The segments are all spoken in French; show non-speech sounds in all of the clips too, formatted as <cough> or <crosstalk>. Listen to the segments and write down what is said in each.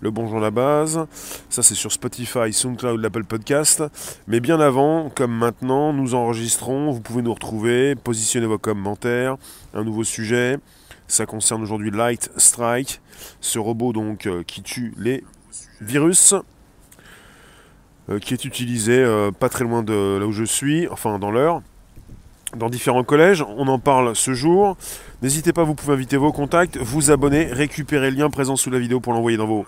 le Bonjour à la base. Ça, c'est sur Spotify, SoundCloud, l'Apple Podcast. Mais bien avant, comme maintenant, nous enregistrons. Vous pouvez nous retrouver, positionner vos commentaires, un nouveau sujet. Ça concerne aujourd'hui Light Strike, ce robot donc euh, qui tue les virus, euh, qui est utilisé euh, pas très loin de là où je suis, enfin dans l'heure dans différents collèges. On en parle ce jour. N'hésitez pas, vous pouvez inviter vos contacts, vous abonner, récupérer le lien présent sous la vidéo pour l'envoyer dans vos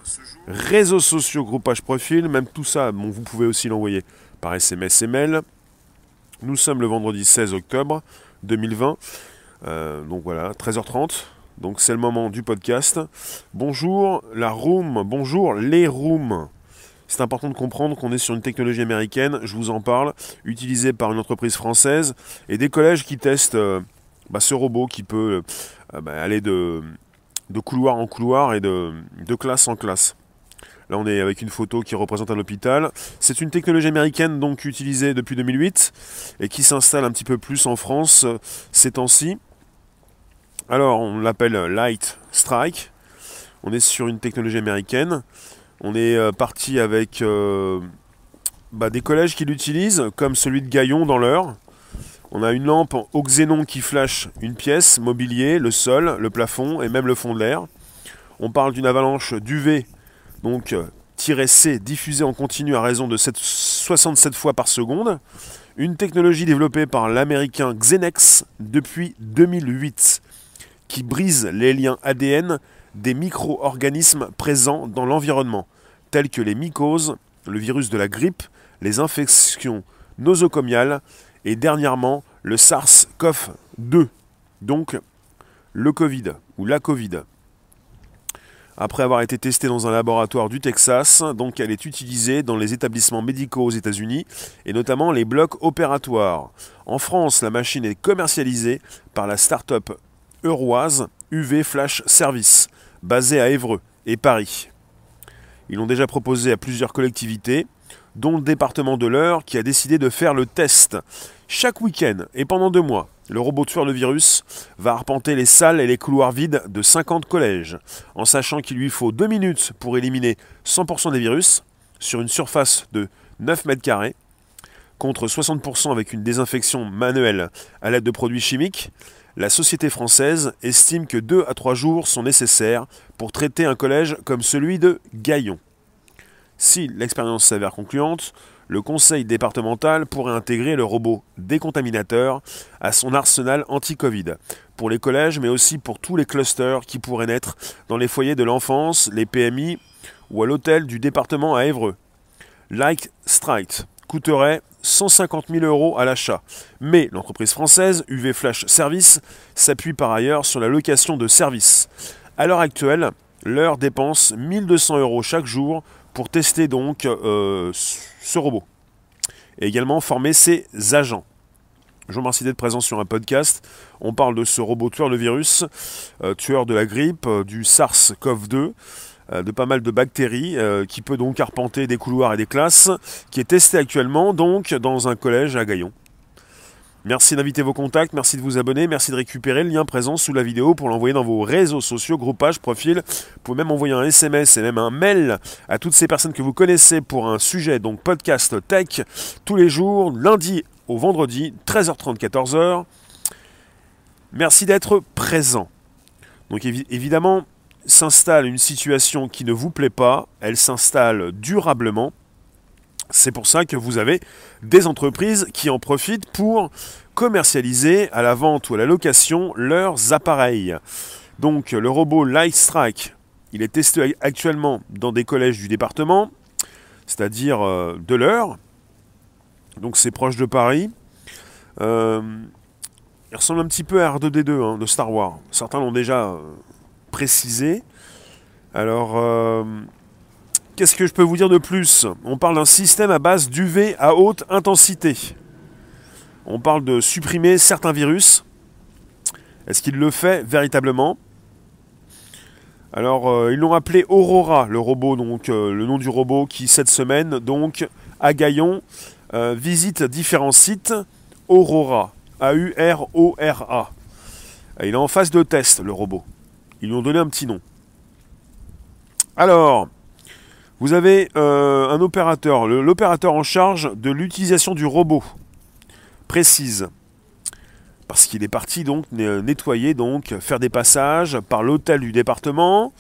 réseaux sociaux, groupage profil. Même tout ça, vous pouvez aussi l'envoyer par SMS et mail. Nous sommes le vendredi 16 octobre 2020. Euh, donc voilà, 13h30. Donc c'est le moment du podcast. Bonjour la room, bonjour les rooms. C'est important de comprendre qu'on est sur une technologie américaine, je vous en parle, utilisée par une entreprise française et des collèges qui testent euh, bah, ce robot qui peut euh, bah, aller de, couloir en couloir et de, classe en classe. Là, on est avec une photo qui représente un hôpital. C'est une technologie américaine donc utilisée depuis 2008 et qui s'installe un petit peu plus en France euh, ces temps-ci. Alors, on l'appelle Light Strike. On est sur une technologie américaine. On est euh, parti avec euh, bah, des collèges qui l'utilisent, comme celui de Gaillon dans l'heure. On a une lampe au xénon qui flash une pièce, mobilier, le sol, le plafond et même le fond de l'air. On parle d'une avalanche d'UV, donc euh, C diffusée en continu à raison de 67 fois par seconde. Une technologie développée par l'américain Xenex depuis 2008 qui brise les liens ADN des micro-organismes présents dans l'environnement, tels que les mycoses, le virus de la grippe, les infections nosocomiales et dernièrement le SARS-CoV-2, donc le Covid ou la Covid. Après avoir été testée dans un laboratoire du Texas, donc elle est utilisée dans les établissements médicaux aux États-Unis et notamment les blocs opératoires. En France, la machine est commercialisée par la start-up Euroise UV Flash Service, basée à Évreux et Paris. Ils l'ont déjà proposé à plusieurs collectivités, dont le département de l'Eure qui a décidé de faire le test. Chaque week-end et pendant deux mois, le robot tueur de virus va arpenter les salles et les couloirs vides de 50 collèges, en sachant qu'il lui faut deux minutes pour éliminer 100% des virus sur une surface de 9 mètres carrés, contre 60% avec une désinfection manuelle à l'aide de produits chimiques, la société française estime que 2 à 3 jours sont nécessaires pour traiter un collège comme celui de Gaillon. Si l'expérience s'avère concluante, le conseil départemental pourrait intégrer le robot décontaminateur à son arsenal anti-Covid, pour les collèges mais aussi pour tous les clusters qui pourraient naître dans les foyers de l'enfance, les PMI ou à l'hôtel du département à Évreux. Like Strike coûterait 150 000 euros à l'achat. Mais l'entreprise française, UV Flash Service, s'appuie par ailleurs sur la location de services. À l'heure actuelle, leur dépense 1200 euros chaque jour pour tester donc euh, ce robot. Et également former ses agents. Je vous remercie d'être présent sur un podcast. On parle de ce robot tueur de virus, euh, tueur de la grippe, euh, du SARS-CoV-2. Euh, de pas mal de bactéries, euh, qui peut donc arpenter des couloirs et des classes, qui est testé actuellement donc dans un collège à Gaillon. Merci d'inviter vos contacts, merci de vous abonner, merci de récupérer le lien présent sous la vidéo pour l'envoyer dans vos réseaux sociaux, groupages, profils. Vous pouvez même envoyer un SMS et même un mail à toutes ces personnes que vous connaissez pour un sujet, donc podcast tech, tous les jours, lundi au vendredi, 13h30, 14h. Merci d'être présent. Donc évidemment, s'installe une situation qui ne vous plaît pas, elle s'installe durablement. C'est pour ça que vous avez des entreprises qui en profitent pour commercialiser à la vente ou à la location leurs appareils. Donc le robot Lightstrike, il est testé actuellement dans des collèges du département, c'est-à-dire euh, de l'heure. Donc c'est proche de Paris. Euh, il ressemble un petit peu à R2D2 hein, de Star Wars. Certains l'ont déjà euh, précisé. Alors, euh, qu'est-ce que je peux vous dire de plus? On parle d'un système à base d'UV à haute intensité. On parle de supprimer certains virus. Est-ce qu'il le fait véritablement? Alors, euh, ils l'ont appelé Aurora, le robot, donc euh, le nom du robot qui cette semaine, donc à Gaillon, visite différents sites. Aurora, A-U-R-O-R-A. Il est en phase de test, le robot. Ils lui ont donné un petit nom. Alors, Vous avez euh, un opérateur, l'opérateur en charge de l'utilisation du robot, précise, parce qu'il est parti donc nettoyer, donc faire des passages par l'hôtel du département,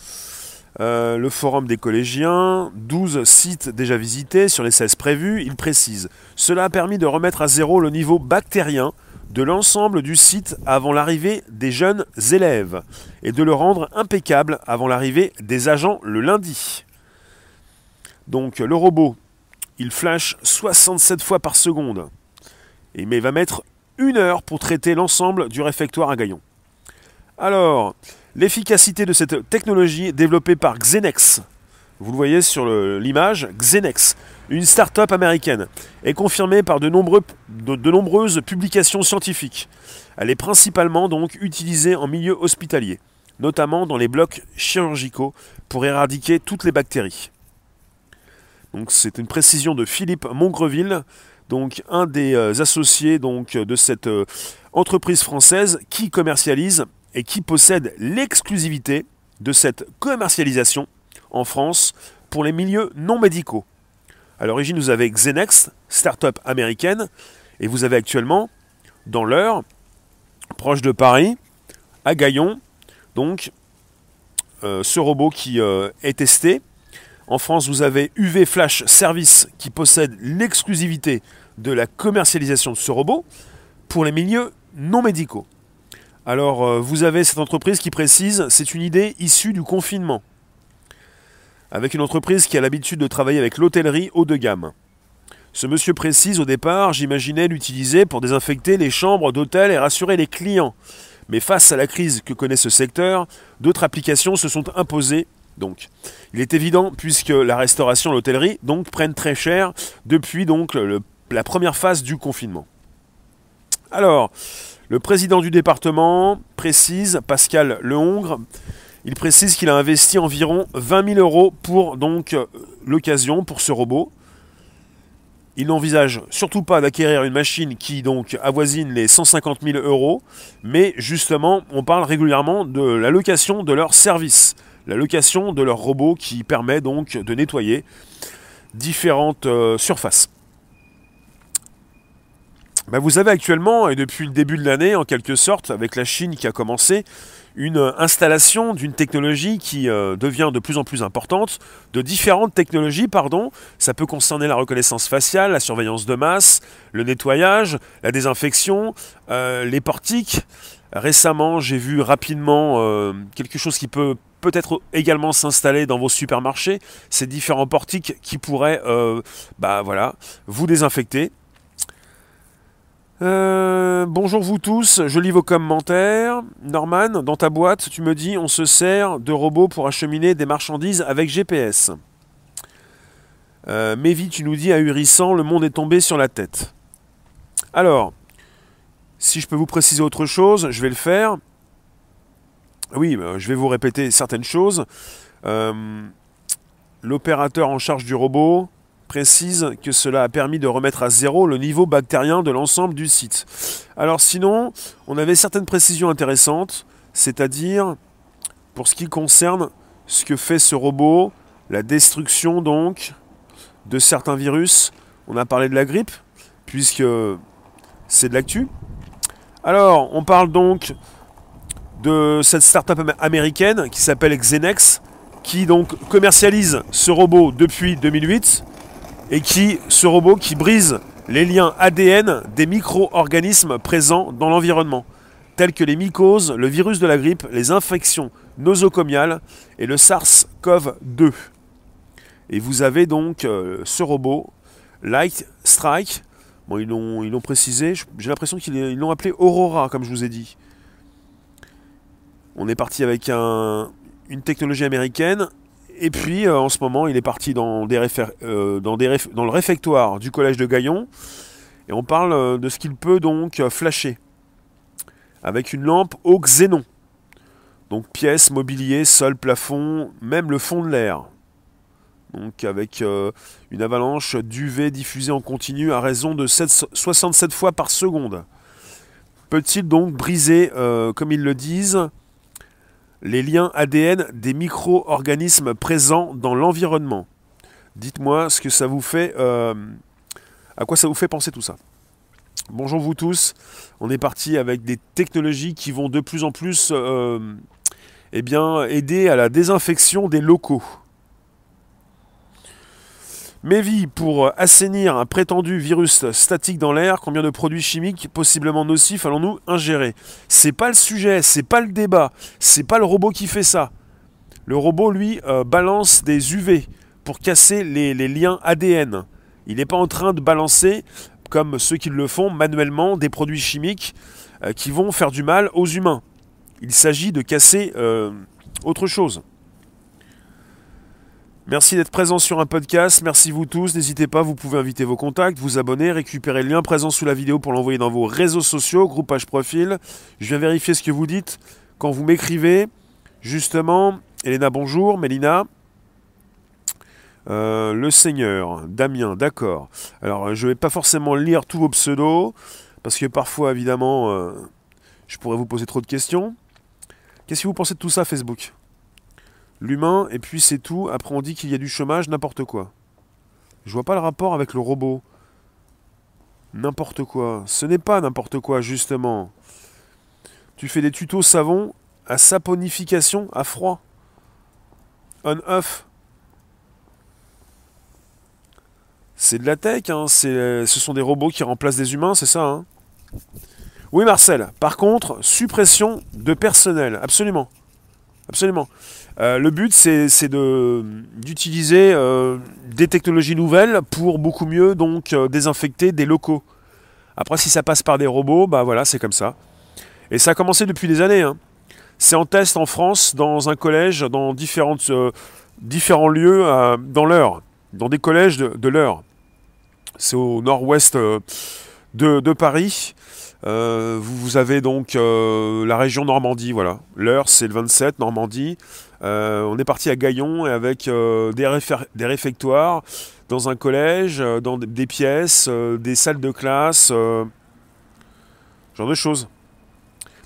euh, le forum des collégiens, 12 sites déjà visités sur les 16 prévus, il précise. Cela a permis de remettre à zéro le niveau bactérien de l'ensemble du site avant l'arrivée des jeunes élèves et de le rendre impeccable avant l'arrivée des agents le lundi. Donc le robot, il flash 67 fois par seconde. Et, mais il va mettre une heure pour traiter l'ensemble du réfectoire à Gaillon. Alors, l'efficacité de cette technologie développée par Xenex, vous le voyez sur l'image, Xenex, une start-up américaine, est confirmée par de, nombreuses publications scientifiques. Elle est principalement donc utilisée en milieu hospitalier, notamment dans les blocs chirurgicaux pour éradiquer toutes les bactéries. Donc c'est une précision de Philippe Mongreville, donc un des euh, associés donc de cette euh, entreprise française qui commercialise et qui possède l'exclusivité de cette commercialisation en France pour les milieux non médicaux. À l'origine, vous avez Xenex, start-up américaine, et vous avez actuellement, dans l'heure, proche de Paris, à Gaillon, donc, euh, ce robot qui est testé en France, vous avez UV Flash Service qui possède l'exclusivité de la commercialisation de ce robot pour les milieux non médicaux. Alors, euh, vous avez cette entreprise qui précise, c'est une idée issue du confinement, avec une entreprise qui a l'habitude de travailler avec l'hôtellerie haut de gamme. Ce monsieur précise, au départ, j'imaginais l'utiliser pour désinfecter les chambres d'hôtel et rassurer les clients. Mais face à la crise que connaît ce secteur, d'autres applications se sont imposées donc, il est évident, puisque la restauration et l'hôtellerie donc, prennent très cher depuis la première phase du confinement. Alors, le président du département précise, Pascal Lehongre, il précise qu'il a investi environ 20 000 euros pour donc l'occasion, pour ce robot. Il n'envisage surtout pas d'acquérir une machine qui donc avoisine les 150 000 euros, mais justement, on parle régulièrement de la location de leur service la location de leur robot qui permet donc de nettoyer différentes euh, surfaces. Ben, vous avez actuellement, et depuis le début de l'année, en quelque sorte, avec la Chine qui a commencé, une installation d'une technologie qui euh, devient de plus en plus importante, de différentes technologies, pardon. Ça peut concerner la reconnaissance faciale, la surveillance de masse, le nettoyage, la désinfection, euh, les portiques. Récemment, j'ai vu rapidement quelque chose qui peut peut-être également s'installer dans vos supermarchés, ces différents portiques qui pourraient euh, bah, vous désinfecter. Euh, bonjour vous tous, je lis vos commentaires. Norman, dans ta boîte, tu me dis on se sert de robots pour acheminer des marchandises avec GPS. Euh, Mévi, tu nous dis ahurissant, le monde est tombé sur la tête. Alors, si je peux vous préciser autre chose, je vais le faire. Oui, bah, je vais vous répéter certaines choses. Euh, l'opérateur en charge du robot précise que cela a permis de remettre à zéro le niveau bactérien de l'ensemble du site. Alors sinon, on avait certaines précisions intéressantes, c'est-à-dire pour ce qui concerne ce que fait ce robot, la destruction donc de certains virus. On a parlé de la grippe, puisque c'est de l'actu. Alors, on parle donc de cette start-up américaine qui s'appelle Xenex, qui donc commercialise ce robot depuis 2008 et qui, ce robot qui brise les liens ADN des micro-organismes présents dans l'environnement, tels que les mycoses, le virus de la grippe, les infections nosocomiales et le SARS-CoV-2. Et vous avez donc euh, ce robot, Light Strike. Bon, ils l'ont précisé, j'ai l'impression qu'ils l'ont appelé Aurora, comme je vous ai dit. On est parti avec une technologie américaine. Et puis, euh, en ce moment, il est parti dans, euh, dans, le réfectoire du collège de Gaillon. Et on parle euh, de ce qu'il peut donc flasher. Avec une lampe au xénon. Donc pièces, mobilier, sol, plafond, même le fond de l'air. Donc avec une avalanche d'UV diffusée en continu à raison de 67 fois par seconde. Peut-il donc briser, comme ils le disent, les liens ADN des micro-organismes présents dans l'environnement. Dites-moi ce que ça vous fait, euh, à quoi ça vous fait penser tout ça. Bonjour vous tous, on est parti avec des technologies qui vont de plus en plus euh, eh bien, aider à la désinfection des locaux. Mévi, pour assainir un prétendu virus statique dans l'air, combien de produits chimiques possiblement nocifs allons-nous ingérer? C'est pas le sujet, c'est pas le débat, c'est pas le robot qui fait ça. Le robot, lui, euh, balance des UV pour casser les, liens ADN. Il n'est pas en train de balancer, comme ceux qui le font manuellement, des produits chimiques euh, qui vont faire du mal aux humains. Il s'agit de casser euh, autre chose. Merci d'être présent sur un podcast. Merci vous tous. N'hésitez pas, vous pouvez inviter vos contacts, vous abonner, récupérer le lien présent sous la vidéo pour l'envoyer dans vos réseaux sociaux, groupage profil. Je viens vérifier ce que vous dites quand vous m'écrivez. Justement, Elena, bonjour. Mélina. Euh, le Seigneur, Damien, d'accord. Alors, je ne vais pas forcément lire tous vos pseudos, parce que parfois, évidemment, euh, je pourrais vous poser trop de questions. Qu'est-ce que vous pensez de tout ça, Facebook? L'humain, et puis c'est tout. Après, on dit qu'il y a du chômage, n'importe quoi. Je vois pas le rapport avec le robot. N'importe quoi. Ce n'est pas n'importe quoi, justement. Tu fais des tutos savon à saponification à froid. On-off. C'est de la tech, hein. ce sont des robots qui remplacent des humains, c'est ça hein Oui Marcel, par contre, suppression de personnel, absolument. Absolument. Euh, le but, c'est d'utiliser euh, des technologies nouvelles pour beaucoup mieux donc euh, désinfecter des locaux. Après, si ça passe par des robots, bah voilà, c'est comme ça. Et ça a commencé depuis des années. Hein. C'est en test en France, dans un collège, dans différentes, différents lieux dans l'heure, dans des collèges de, l'heure. C'est au nord-ouest de, de Paris. Euh, vous, avez donc euh, la région Normandie, voilà. L'heure, c'est le 27, Normandie. Euh, on est parti à Gaillon avec des, des, réfectoires dans un collège, dans des pièces, des salles de classe, genre de choses.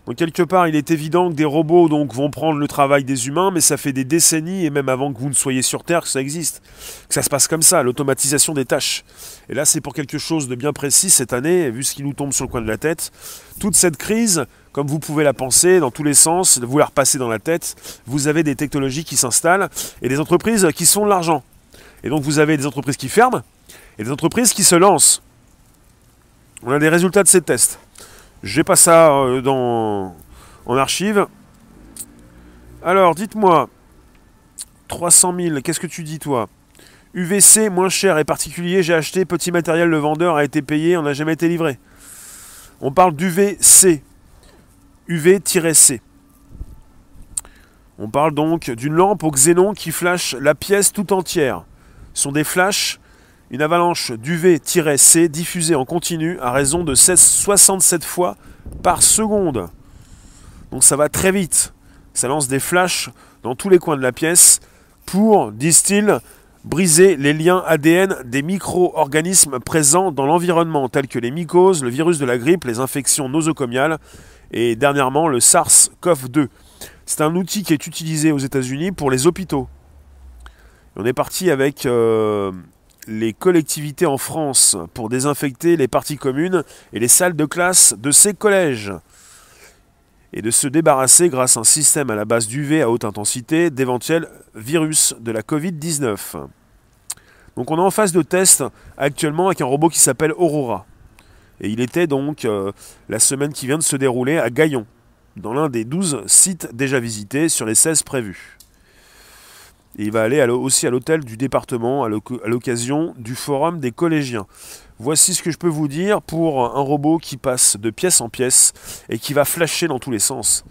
Donc quelque part, il est évident que des robots donc, vont prendre le travail des humains, mais ça fait des décennies, et même avant que vous ne soyez sur Terre, que ça existe. Que ça se passe comme ça, l'automatisation des tâches. Et là, c'est pour quelque chose de bien précis cette année, vu ce qui nous tombe sur le coin de la tête. Toute cette crise, comme vous pouvez la penser dans tous les sens, vous la repasser dans la tête, vous avez des technologies qui s'installent et des entreprises qui sont de l'argent. Et donc vous avez des entreprises qui ferment et des entreprises qui se lancent. On a des résultats de ces tests. J'ai pas ça euh, dans, en archive. Alors, dites-moi, 300 000, qu'est-ce que tu dis toi? UVC moins cher et particulier, j'ai acheté, petit matériel, le vendeur a été payé, on n'a jamais été livré. On parle d'UVC. UV-C. On parle donc d'une lampe au xénon qui flash la pièce tout entière. Ce sont des flashs une avalanche d'UV-C diffusée en continu à raison de 67 fois par seconde. Donc ça va très vite. Ça lance des flashs dans tous les coins de la pièce pour, disent-ils, briser les liens ADN des micro-organismes présents dans l'environnement, tels que les mycoses, le virus de la grippe, les infections nosocomiales et dernièrement le SARS-CoV-2. C'est un outil qui est utilisé aux États-Unis pour les hôpitaux. On est parti avec euh, les collectivités en France pour désinfecter les parties communes et les salles de classe de ces collèges et de se débarrasser grâce à un système à la base d'UV à haute intensité d'éventuels virus de la Covid-19. Donc on est en phase de test actuellement avec un robot qui s'appelle Aurora. Et il était donc euh, la semaine qui vient de se dérouler à Gaillon, dans l'un des 12 sites déjà visités sur les 16 prévus. Il va aller aussi à l'hôtel du département à l'occasion du forum des collégiens. Voici ce que je peux vous dire pour un robot qui passe de pièce en pièce et qui va flasher dans tous les sens.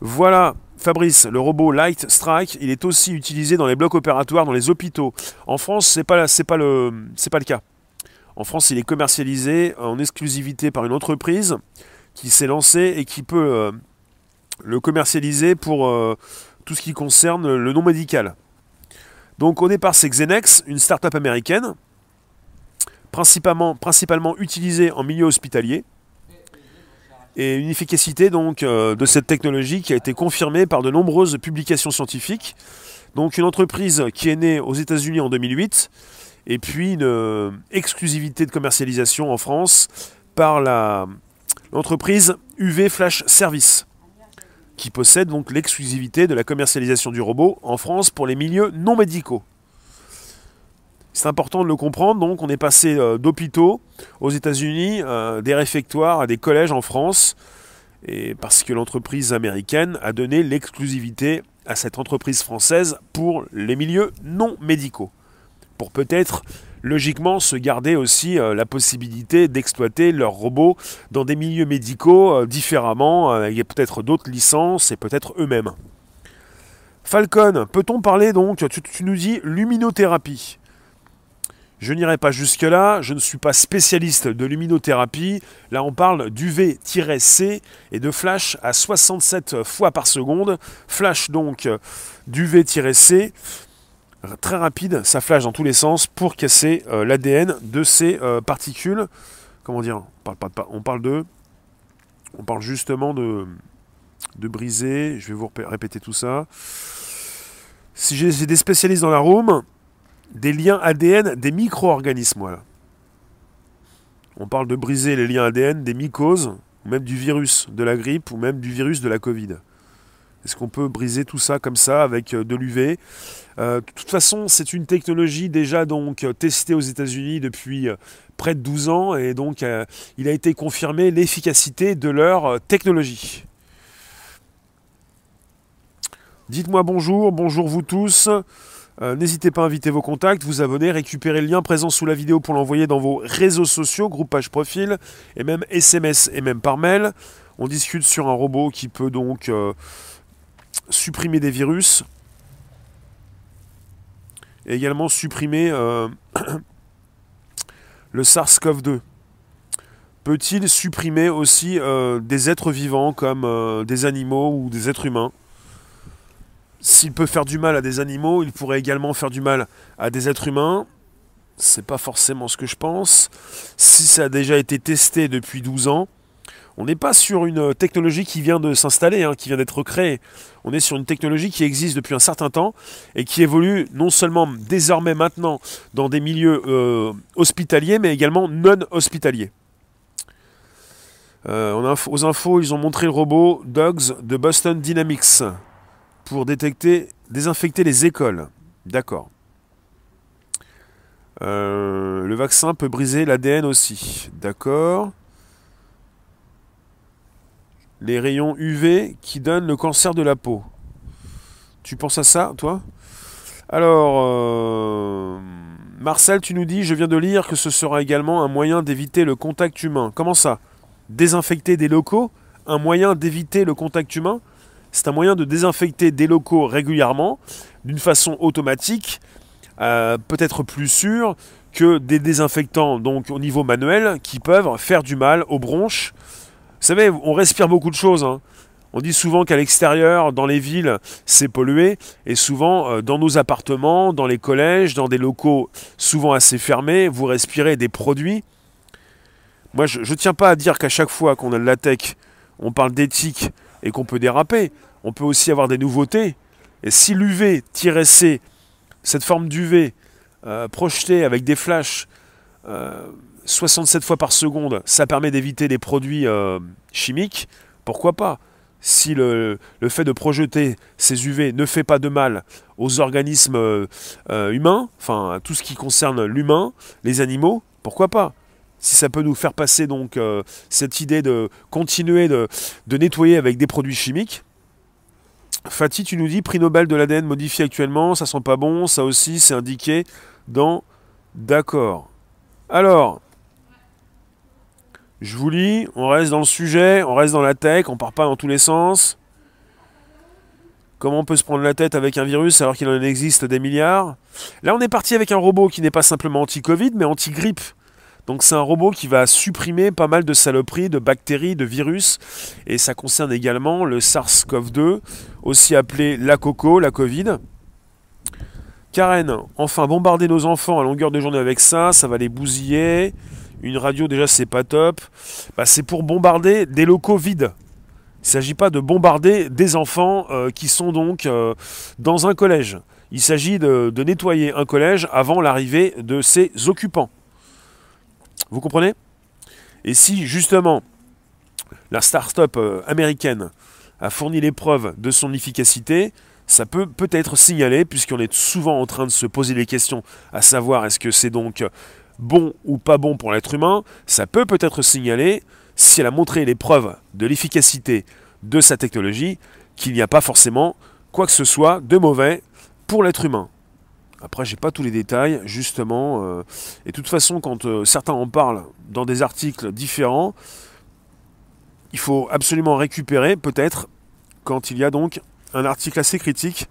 Voilà, Fabrice, le robot Light Strike, il est aussi utilisé dans les blocs opératoires, dans les hôpitaux. En France, ce n'est pas, pas, le, pas le cas. En France, il est commercialisé en exclusivité par une entreprise qui s'est lancée et qui peut euh, le commercialiser pour... Euh, tout ce qui concerne le non médical. Donc au départ c'est Xenex, une start-up américaine, principalement, utilisée en milieu hospitalier, et une efficacité donc euh, de cette technologie qui a été confirmée par de nombreuses publications scientifiques, Donc une entreprise qui est née aux États-Unis en 2008, et puis une euh, exclusivité de commercialisation en France par l'entreprise UV Flash Service, qui possède donc l'exclusivité de la commercialisation du robot en France pour les milieux non médicaux. C'est important de le comprendre, donc on est passé euh, d'hôpitaux aux États-Unis, euh, des réfectoires à des collèges en France, et parce que l'entreprise américaine a donné l'exclusivité à cette entreprise française pour les milieux non médicaux. Pour peut-être logiquement se garder aussi euh, la possibilité d'exploiter leurs robots dans des milieux médicaux différemment, il y a peut-être d'autres licences et peut-être eux-mêmes. Falcon, peut-on parler donc, tu nous dis luminothérapie? Je n'irai pas jusque-là, je ne suis pas spécialiste de luminothérapie. Là, on parle d'UV-C et de flash à 67 fois par seconde. Flash donc d'UV-C, très rapide, ça flash dans tous les sens pour casser euh, l'ADN de ces euh, particules. Comment dire on parle, pas, on parle de. On parle justement de, briser. Je vais vous répéter tout ça. Si j'ai des spécialistes dans la room, des liens ADN des micro-organismes. On parle de briser les liens ADN des mycoses, ou même du virus de la grippe, ou même du virus de la Covid. Est-ce qu'on peut briser tout ça comme ça avec euh, de l'UV euh, De toute façon, c'est une technologie déjà donc testée aux États-Unis depuis euh, près de 12 ans et donc il a été confirmé l'efficacité de leur technologie. Dites-moi bonjour, bonjour vous tous. Euh, n'hésitez pas à inviter vos contacts, vous abonner, récupérer le lien présent sous la vidéo pour l'envoyer dans vos réseaux sociaux, groupe page profil, et même SMS et même par mail. On discute sur un robot qui peut donc euh, supprimer des virus et également supprimer euh, <clears throat> le SARS-CoV-2. Peut-il supprimer aussi des êtres vivants comme des animaux ou des êtres humains? S'il peut faire du mal à des animaux, il pourrait également faire du mal à des êtres humains. C'est pas forcément ce que je pense. Si ça a déjà été testé depuis 12 ans, on n'est pas sur une technologie qui vient de s'installer, hein, qui vient d'être créée. On est sur une technologie qui existe depuis un certain temps et qui évolue non seulement désormais maintenant dans des milieux euh, hospitaliers, mais également non hospitaliers. Euh, aux infos, ils ont montré le robot Dogs de Boston Dynamics pour détecter, désinfecter les écoles. D'accord. Euh, le vaccin peut briser l'ADN aussi. D'accord. Les rayons UV qui donnent le cancer de la peau. Tu penses à ça, toi? Alors, euh, Marcel, tu nous dis, je viens de lire que ce sera également un moyen d'éviter le contact humain. Comment ça? Désinfecter des locaux? Un moyen d'éviter le contact humain? C'est un moyen de désinfecter des locaux régulièrement, d'une façon automatique, euh, peut-être plus sûre que des désinfectants donc au niveau manuel qui peuvent faire du mal aux bronches. Vous savez, on respire beaucoup de choses. Hein. On dit souvent qu'à l'extérieur, dans les villes, c'est pollué, et souvent euh, dans nos appartements, dans les collèges, dans des locaux souvent assez fermés, vous respirez des produits. Moi, je ne tiens pas à dire qu'à chaque fois qu'on a de la tech, on parle d'éthique et qu'on peut déraper. On peut aussi avoir des nouveautés. Et si l'UV-C, cette forme d'UV euh, projetée avec des flashs 67 euh, fois par seconde, ça permet d'éviter des produits euh, chimiques, pourquoi pas? Si le, fait de projeter ces UV ne fait pas de mal aux organismes humains, enfin à tout ce qui concerne l'humain, les animaux, pourquoi pas? Si ça peut nous faire passer donc euh, cette idée de continuer de, nettoyer avec des produits chimiques. Fatih, tu nous dis prix Nobel de l'ADN modifié actuellement, ça sent pas bon, ça aussi c'est indiqué dans D'accord. Alors, je vous lis, on reste dans le sujet, on reste dans la tech, on part pas dans tous les sens. Comment on peut se prendre la tête avec un virus alors qu'il en existe des milliards? Là, on est parti avec un robot qui n'est pas simplement anti-Covid, mais anti-grippe. Donc c'est un robot qui va supprimer pas mal de saloperies, de bactéries, de virus. Et ça concerne également le SARS-CoV-2, aussi appelé la coco, la Covid. Karen, enfin bombarder nos enfants à longueur de journée avec ça, ça va les bousiller. Une radio déjà c'est pas top. Bah, c'est pour bombarder des locaux vides. Il ne s'agit pas de bombarder des enfants euh, qui sont donc euh, dans un collège. Il s'agit de, nettoyer un collège avant l'arrivée de ses occupants. Vous comprenez? Et si justement la start-up euh, américaine a fourni les preuves de son efficacité, ça peut peut-être signaler, puisqu'on est souvent en train de se poser des questions à savoir est-ce que c'est donc bon ou pas bon pour l'être humain, ça peut peut-être signaler, si elle a montré les preuves de l'efficacité de sa technologie, qu'il n'y a pas forcément quoi que ce soit de mauvais pour l'être humain. Après, j'ai pas tous les détails, justement. Euh, et de toute façon, quand euh, certains en parlent dans des articles différents, il faut absolument récupérer, peut-être, quand il y a donc un article assez critique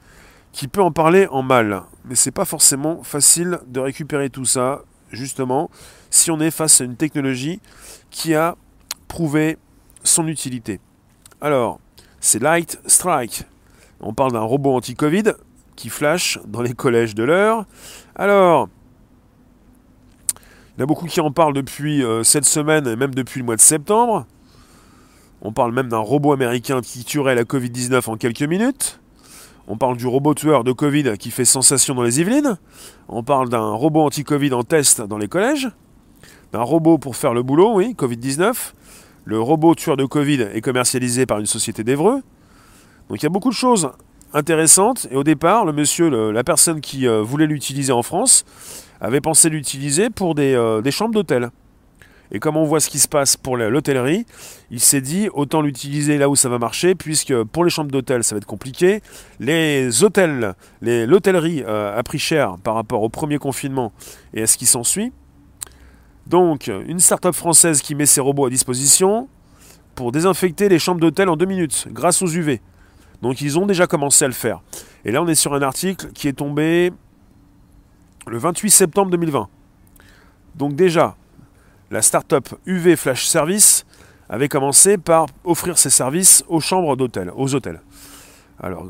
qui peut en parler en mal. Mais c'est pas forcément facile de récupérer tout ça, justement, si on est face à une technologie qui a prouvé son utilité. Alors, c'est Light Strike. On parle d'un robot anti-Covid qui flash dans les collèges de l'heure. Alors, il y a beaucoup qui en parlent depuis euh, cette semaine et même depuis le mois de septembre. On parle même d'un robot américain qui tuerait la Covid-19 en quelques minutes. On parle du robot tueur de Covid qui fait sensation dans les Yvelines. On parle d'un robot anti-Covid en test dans les collèges. D'un robot pour faire le boulot, oui, Covid-19. Le robot tueur de Covid est commercialisé par une société d'Evreux. Donc il y a beaucoup de choses intéressantes. Et au départ, le monsieur, la personne qui euh, voulait l'utiliser en France, avait pensé l'utiliser pour des, euh, des chambres d'hôtel. Et comme on voit ce qui se passe pour l'hôtellerie, il s'est dit autant l'utiliser là où ça va marcher, puisque pour les chambres d'hôtel ça va être compliqué. Les hôtels, l'hôtellerie euh, a pris cher par rapport au premier confinement et à ce qui s'ensuit. Donc une start-up française qui met ses robots à disposition pour désinfecter les chambres d'hôtel en deux minutes grâce aux UV. Donc ils ont déjà commencé à le faire. Et là on est sur un article qui est tombé le 28 septembre 2020. Donc déjà, la start-up UV Flash Service avait commencé par offrir ses services aux chambres d'hôtel, aux hôtels. Alors,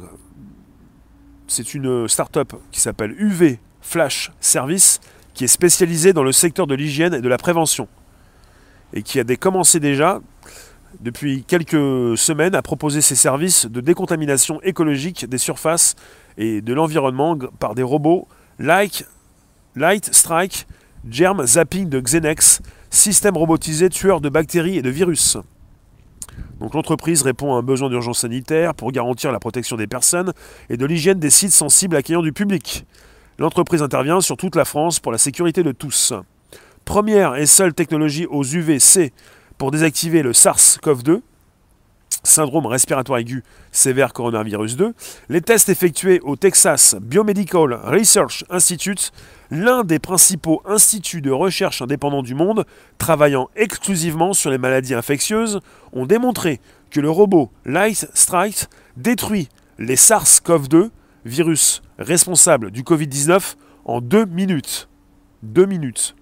c'est une start-up qui s'appelle UV Flash Service, qui est spécialisée dans le secteur de l'hygiène et de la prévention, et qui a commencé déjà depuis quelques semaines à proposer ses services de décontamination écologique des surfaces et de l'environnement par des robots Light Strike Germ Zapping de Xenex, système robotisé tueur de bactéries et de virus. Donc l'entreprise répond à un besoin d'urgence sanitaire pour garantir la protection des personnes et de l'hygiène des sites sensibles accueillant du public. L'entreprise intervient sur toute la France pour la sécurité de tous. Première et seule technologie aux UVC pour désactiver le SARS-CoV-2, syndrome respiratoire aigu sévère coronavirus 2, les tests effectués au Texas Biomedical Research Institute, l'un des principaux instituts de recherche indépendants du monde, travaillant exclusivement sur les maladies infectieuses, ont démontré que le robot Light Strike détruit les SARS-CoV-2, virus responsable du Covid-19, en deux minutes. Deux minutes.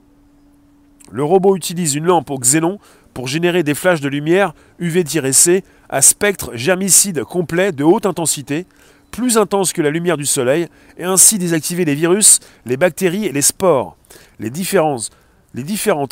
Le robot utilise une lampe au xénon pour générer des flashs de lumière UV-C à spectre germicide complet de haute intensité, plus intense que la lumière du soleil, et ainsi désactiver les virus, les bactéries et les spores. Les différents,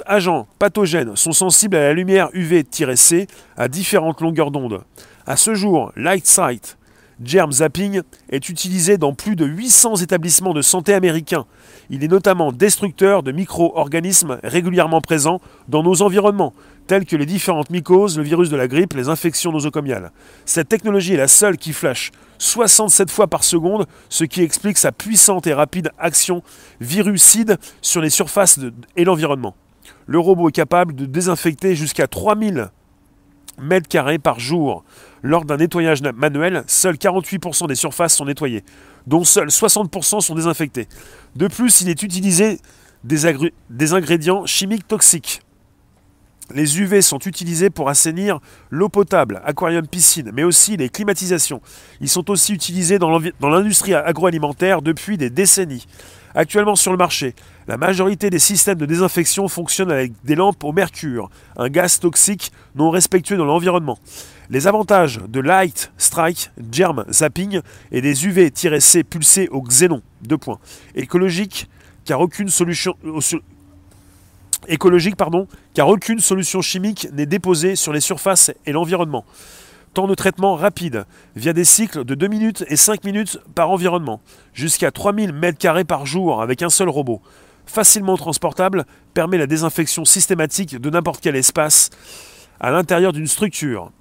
agents pathogènes sont sensibles à la lumière UV-C à différentes longueurs d'onde. À ce jour, Light Sight Germ Zapping est utilisé dans plus de 800 établissements de santé américains. Il est notamment destructeur de micro-organismes régulièrement présents dans nos environnements, telles que les différentes mycoses, le virus de la grippe, les infections nosocomiales. Cette technologie est la seule qui flash 67 fois par seconde, ce qui explique sa puissante et rapide action virucide sur les surfaces et l'environnement. Le robot est capable de désinfecter jusqu'à 3000 mètres carrés par jour. Lors d'un nettoyage manuel, seuls 48% des surfaces sont nettoyées, dont seuls 60% sont désinfectés. De plus, il est utilisé des ingrédients chimiques toxiques. Les UV sont utilisés pour assainir l'eau potable, aquarium, piscine, mais aussi les climatisations. Ils sont aussi utilisés dans l'industrie agroalimentaire depuis des décennies. Actuellement sur le marché, la majorité des systèmes de désinfection fonctionnent avec des lampes au mercure, un gaz toxique non respectueux dans l'environnement. Les avantages de Light Strike, Germ Zapping et des UV-C pulsés au xénon. Deux points. Écologique, car aucune solution, écologique, pardon, car aucune solution chimique n'est déposée sur les surfaces et l'environnement. Temps de traitement rapide, via des cycles de 2 minutes et 5 minutes par environnement, jusqu'à 3000 m2 par jour avec un seul robot. Facilement transportable, permet la désinfection systématique de n'importe quel espace à l'intérieur d'une structure.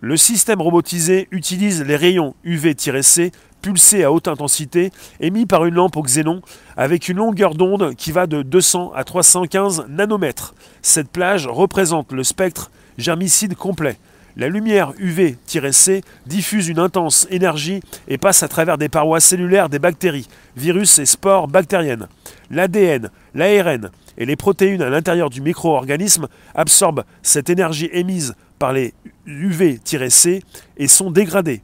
Le système robotisé utilise les rayons UV-C pulsés à haute intensité émis par une lampe au xénon avec une longueur d'onde qui va de 200 à 315 nanomètres. Cette plage représente le spectre germicide complet. La lumière UV-C diffuse une intense énergie et passe à travers des parois cellulaires des bactéries, virus et spores bactériennes. L'ADN, l'ARN et les protéines à l'intérieur du micro-organisme absorbent cette énergie émise par les UV-C et sont dégradées.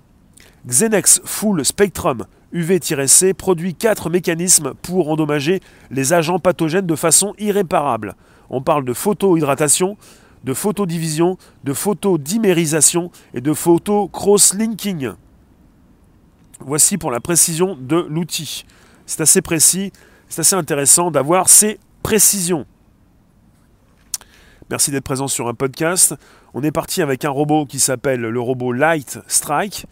Xenex Full Spectrum UV-C produit quatre mécanismes pour endommager les agents pathogènes de façon irréparable. On parle de photohydratation, de photodivision, de photodimérisation et de photo-cross-linking. Voici pour la précision de l'outil. C'est assez précis, c'est assez intéressant d'avoir ces précisions. Merci d'être présent sur un podcast. On est parti avec un robot qui s'appelle le robot Light Strike,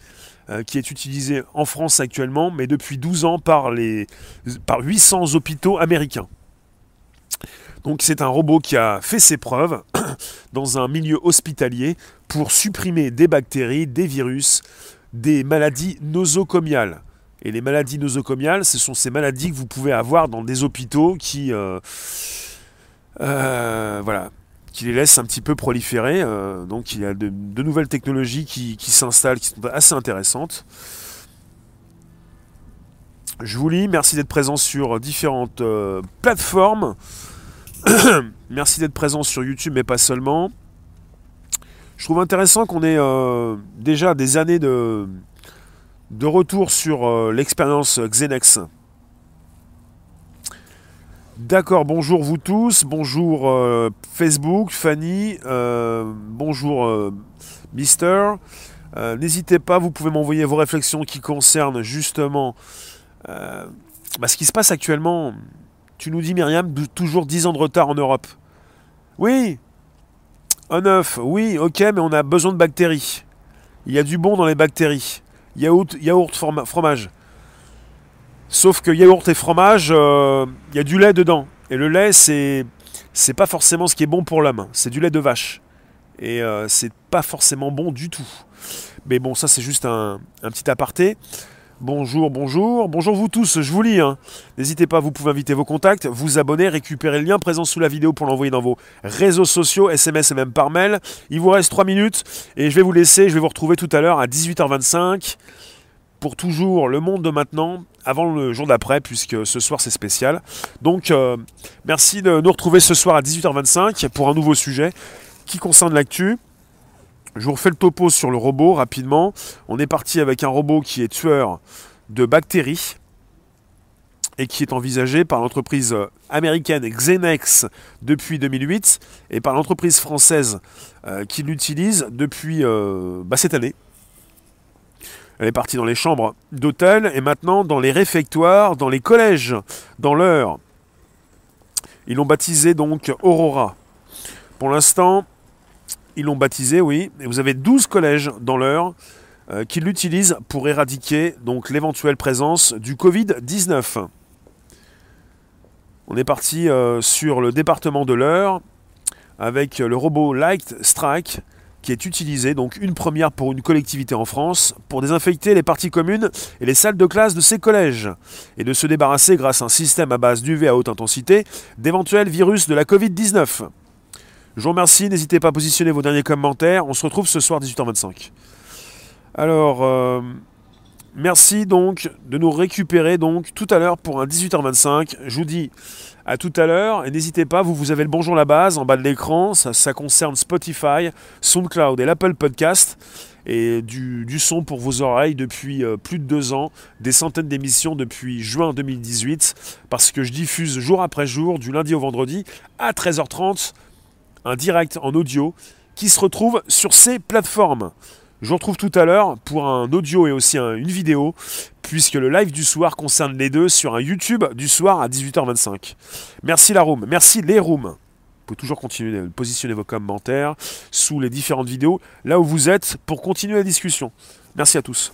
euh, qui est utilisé en France actuellement, mais depuis 12 ans par, les, par 800 hôpitaux américains. Donc c'est un robot qui a fait ses preuves <clears throat> dans un milieu hospitalier pour supprimer des bactéries, des virus, des maladies nosocomiales. Et les maladies nosocomiales, ce sont ces maladies que vous pouvez avoir dans des hôpitaux qui, euh, euh, voilà, qui les laissent un petit peu proliférer. Euh, donc il y a de, nouvelles technologies qui, qui s'installent, qui sont assez intéressantes. Je vous lis, merci d'être présent sur différentes plateformes. <coughs> Merci d'être présent sur YouTube, mais pas seulement. Je trouve intéressant qu'on ait euh, déjà des années de, de retour sur euh, l'expérience Xenex. D'accord, bonjour vous tous, bonjour euh, Facebook, Fanny, bonjour Mister. N'hésitez pas, vous pouvez m'envoyer vos réflexions qui concernent justement bah, ce qui se passe actuellement tu nous dis, Myriam, toujours 10 ans de retard en Europe. Oui, un œuf, oui, ok, mais on a besoin de bactéries. Il y a du bon dans les bactéries. Yaourt, yaourt fromage. Sauf que yaourt et fromage, euh, il y a du lait dedans. Et le lait, c'est c'est pas forcément ce qui est bon pour l'homme. C'est du lait de vache. Et euh, c'est pas forcément bon du tout. Mais bon, ça c'est juste un petit aparté. Bonjour, bonjour, bonjour vous tous, je vous lis. Hein. N'hésitez pas, vous pouvez inviter vos contacts, vous abonner, récupérer le lien présent sous la vidéo pour l'envoyer dans vos réseaux sociaux, SMS et même par mail. Il vous reste 3 minutes et je vais vous laisser, je vais vous retrouver tout à l'heure à 18h25 pour toujours le monde de maintenant, avant le jour d'après, puisque ce soir c'est spécial. Donc euh, merci de nous retrouver ce soir à 18h25 pour un nouveau sujet qui concerne l'actu. Je vous refais le topo sur le robot rapidement. On est parti avec un robot qui est tueur de bactéries et qui est envisagé par l'entreprise américaine Xenex depuis 2008 et par l'entreprise française euh, qui l'utilise depuis euh, bah, cette année. Elle est partie dans les chambres d'hôtel et maintenant dans les réfectoires, dans les collèges, dans l'heure. Ils l'ont baptisé donc Aurora. Pour l'instant, ils l'ont baptisé, oui. Et vous avez 12 collèges dans l'heure euh, qui l'utilisent pour éradiquer donc l'éventuelle présence du Covid-19. On est parti euh, sur le département de l'heure avec le robot Light Strike qui est utilisé, donc une première pour une collectivité en France, pour désinfecter les parties communes et les salles de classe de ces collèges, et de se débarrasser grâce à un système à base d'UV à haute intensité d'éventuels virus de la Covid-19. Je vous remercie, n'hésitez pas à positionner vos derniers commentaires. On se retrouve ce soir 18h25. Alors, euh, merci donc de nous récupérer donc tout à l'heure pour un 18h25. Je vous dis à tout à l'heure et n'hésitez pas, vous, vous avez le bonjour la base en bas de l'écran. Ça, concerne Spotify, SoundCloud et l'Apple Podcast et du, son pour vos oreilles depuis euh, plus de deux ans, des centaines d'émissions depuis juin 2018, parce que je diffuse jour après jour, du lundi au vendredi, à 13h30 un direct en audio qui se retrouve sur ces plateformes. Je vous retrouve tout à l'heure pour un audio et aussi une vidéo, puisque le live du soir concerne les deux sur un YouTube du soir à 18h25. Merci la room, merci les rooms. pouvez toujours continuer de positionner vos commentaires sous les différentes vidéos, là où vous êtes, pour continuer la discussion. Merci à tous.